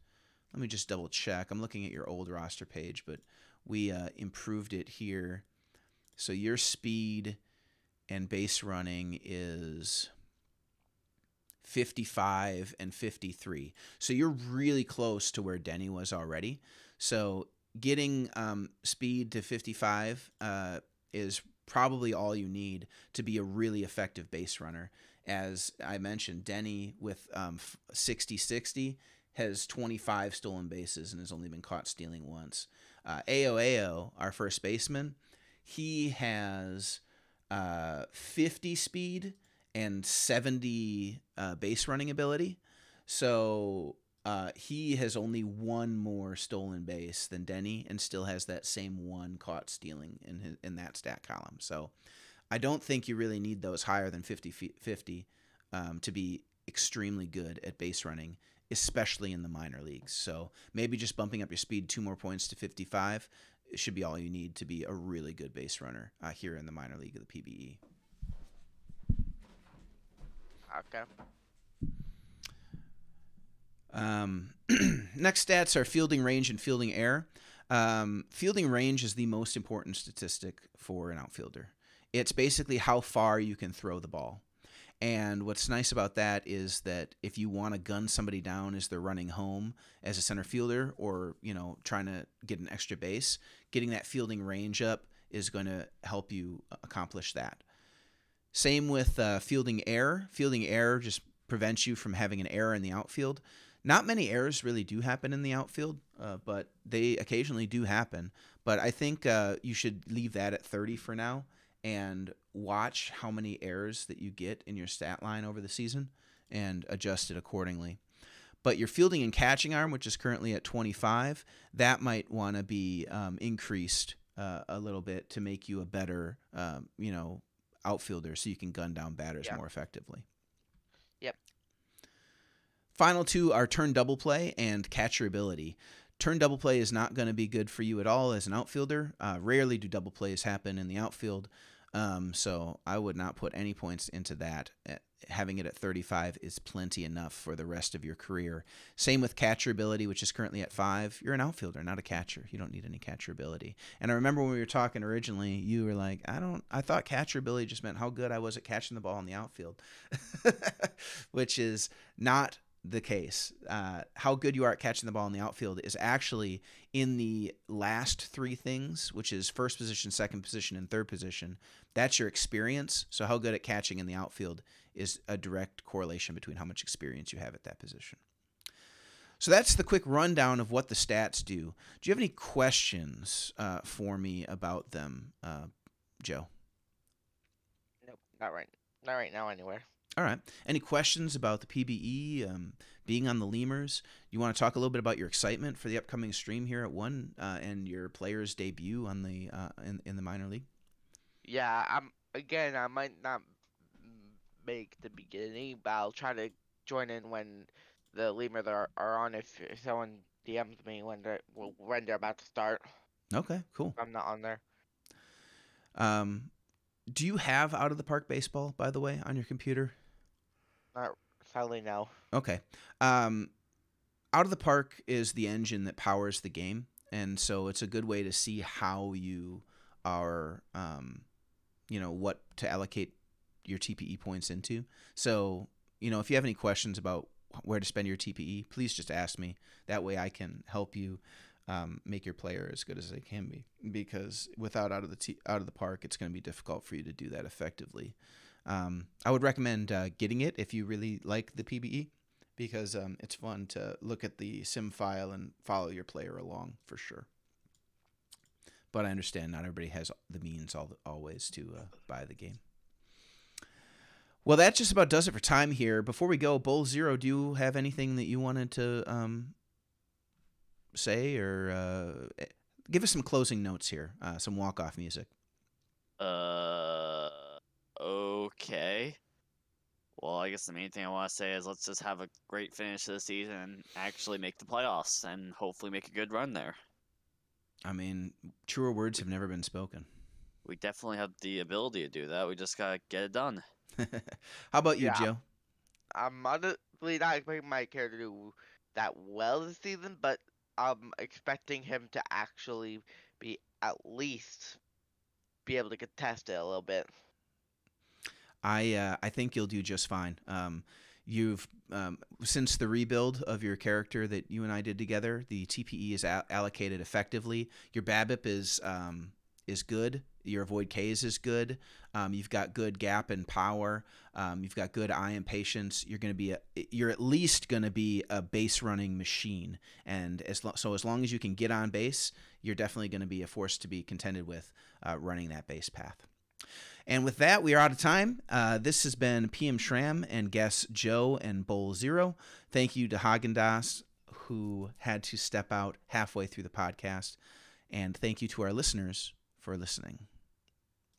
Let me just double check. I'm looking at your old roster page, but we uh, improved it here. So your speed and base running is 55 and 53. So you're really close to where Denny was already. So getting um, speed to 55 uh, is probably all you need to be a really effective base runner. As I mentioned, Denny with um, 60 60 has 25 stolen bases and has only been caught stealing once. Uh, Aoao, our first baseman, he has uh, 50 speed and 70 uh, base running ability. So uh, he has only one more stolen base than Denny and still has that same one caught stealing in his, in that stat column. So I don't think you really need those higher than 50 50 um, to be extremely good at base running, especially in the minor leagues. So maybe just bumping up your speed two more points to 55 should be all you need to be a really good base runner uh, here in the minor league of the PBE. Okay. Um, next stats are fielding range and fielding error. Um, fielding range is the most important statistic for an outfielder. It's basically how far you can throw the ball. And what's nice about that is that if you want to gun somebody down as they're running home as a center fielder or, you know, trying to get an extra base, getting that fielding range up is going to help you accomplish that. Same with uh, fielding error. Fielding error just prevents you from having an error in the outfield. Not many errors really do happen in the outfield, uh, but they occasionally do happen. But I think uh, you should leave that at 30 for now and watch how many errors that you get in your stat line over the season and adjust it accordingly. But your fielding and catching arm, which is currently at 25, that might want to be um, increased uh, a little bit to make you a better, um, you know, outfielder, so you can gun down batters Yeah. more effectively. Yep. Final two are turn double play and catcher ability. Turn double play is not going to be good for you at all as an outfielder. Uh, rarely do double plays happen in the outfield. Um, so I would not put any points into that. Uh, Having it at 35 is plenty enough for the rest of your career. Same with catcher ability, which is currently at five. You're an outfielder, not a catcher. You don't need any catcher ability. And I remember when we were talking originally, you were like, I don't, I thought catcher ability just meant how good I was at catching the ball in the outfield, which is not the case. Uh, how good you are at catching the ball in the outfield is actually in the last three things, which is first position, second position, and third position. That's your experience. So, how good at catching in the outfield is a direct correlation between how much experience you have at that position. So, that's the quick rundown of what the stats do. Do you have any questions uh, for me about them, uh, Joe? Nope. Not right. Not right now. Anywhere. All right. Any questions about the PBE, um, being on the Lemurs? You want to talk a little bit about your excitement for the upcoming stream here at one uh, and your player's debut on the uh, in in the minor league? Yeah. I'm again. I might not make the beginning, but I'll try to join in when the lemurs are, are on. If, if someone DMs me when they're when they're about to start, Okay, cool. I'm not on there. Um, do you have out of the park baseball, by the way, on your computer? Not sadly no. Okay. Um, out of the park is the engine that powers the game, and so it's a good way to see how you are, um, you know, what to allocate your TPE points into. So, you know, if you have any questions about where to spend your TPE, please just ask me. That way, I can help you um, make your player as good as they can be. Because without out of the t- out of the park, it's going to be difficult for you to do that effectively. Um, I would recommend uh, getting it if you really like the PBE, because um, it's fun to look at the sim file and follow your player along for sure. But I understand not everybody has the means all, always to uh, buy the game. Well, that just about does it for time here. Before we go, Bowl Zero, do you have anything that you wanted to um, say or uh, give us some closing notes here, uh, some walk off music? Uh, okay. Well, I guess the main thing I want to say is let's just have a great finish to the season actually make the playoffs and hopefully make a good run there. I mean, truer words have never been spoken. We definitely have the ability to do that. We just gotta get it done. How about you, Yeah. Joe? I'm honestly not expecting my character to do that well this season, but I'm expecting him to actually be at least be able to contest it a little bit. I uh, I think you'll do just fine. Um, you've um, since the rebuild of your character that you and I did together, the TPE is a- allocated effectively. Your BABIP is um, is good. Your avoid Ks is good. Um, you've got good gap and power. Um, you've got good eye and patience. You're going to be a, you're at least going to be a base running machine. And as lo- so as long as you can get on base, you're definitely going to be a force to be contended with uh, running that base path. And with that, we are out of time. Uh, this has been PM Shram and guests Joe and Bowl Zero. Thank you to Haagen who had to step out halfway through the podcast. And thank you to our listeners for listening.